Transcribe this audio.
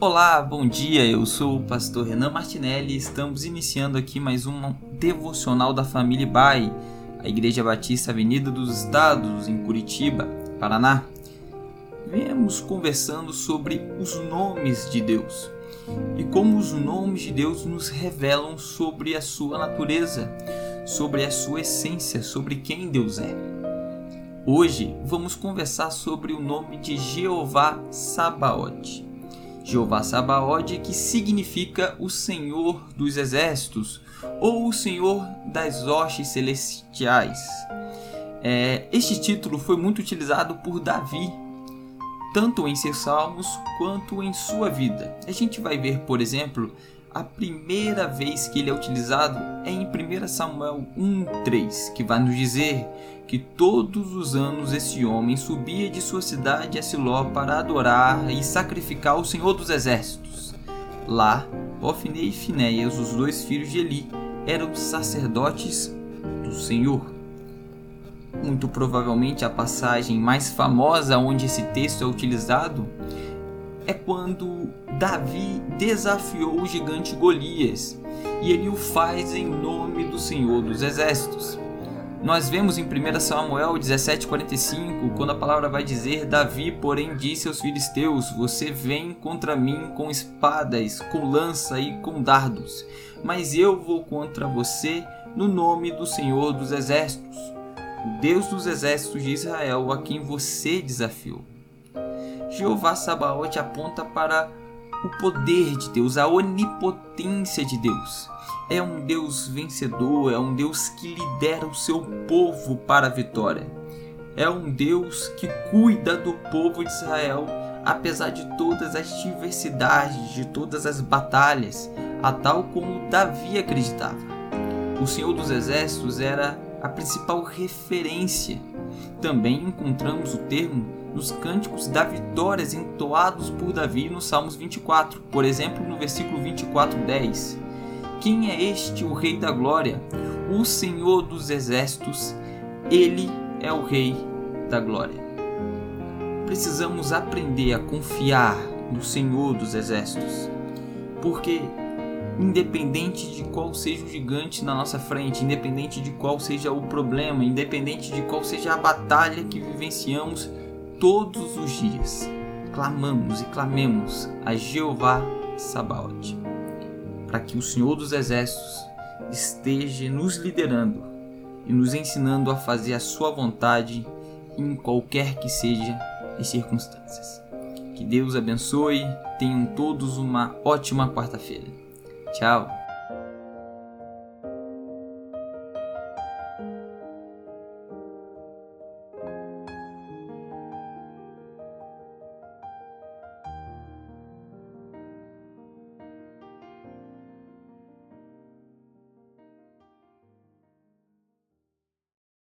Olá, bom dia. Eu sou o pastor Renan Martinelli e estamos iniciando aqui mais um devocional da família Bai, a Igreja Batista Avenida dos Estados, em Curitiba, Paraná. Viemos conversando sobre os nomes de Deus e como os nomes de Deus nos revelam sobre a sua natureza, sobre a sua essência, sobre quem Deus é. Hoje vamos conversar sobre o nome de Jeová Sabaote. Jeová Sabaote, que significa o Senhor dos Exércitos ou o Senhor das Hostes Celestiais. É, este título foi muito utilizado por Davi, tanto em seus salmos quanto em sua vida. A gente vai ver, por exemplo, a primeira vez que ele é utilizado é em 1 Samuel 1:3, que vai nos dizer que todos os anos esse homem subia de sua cidade a Siló para adorar e sacrificar o Senhor dos Exércitos. Lá, Ofne e Finéias, os dois filhos de Eli, eram sacerdotes do Senhor. Muito provavelmente a passagem mais famosa onde esse texto é utilizado é quando Davi desafiou o gigante Golias e ele o faz em nome do Senhor dos Exércitos. Nós vemos em 1 Samuel 17,45, quando a palavra vai dizer: Davi, porém, disse aos filisteus: Você vem contra mim com espadas, com lança e com dardos, mas eu vou contra você no nome do Senhor dos Exércitos, o Deus dos exércitos de Israel, a quem você desafiou. Jeová Sabaote aponta para o poder de Deus, a onipotência de Deus. É um Deus vencedor, é um Deus que lidera o seu povo para a vitória. É um Deus que cuida do povo de Israel, apesar de todas as diversidades, de todas as batalhas, a tal como Davi acreditava. O Senhor dos Exércitos era a principal referência. Também encontramos o termo nos cânticos da vitória entoados por Davi no Salmos 24, por exemplo, no versículo 24, 10. Quem é este o Rei da Glória? O Senhor dos Exércitos, ele é o Rei da Glória. Precisamos aprender a confiar no Senhor dos Exércitos, porque independente de qual seja o gigante na nossa frente, independente de qual seja o problema, independente de qual seja a batalha que vivenciamos todos os dias, clamamos e clamemos a Jeová Sabaote, para que o Senhor dos Exércitos esteja nos liderando e nos ensinando a fazer a sua vontade em qualquer que seja as circunstâncias. Que Deus abençoe, tenham todos uma ótima quarta-feira. Tchau!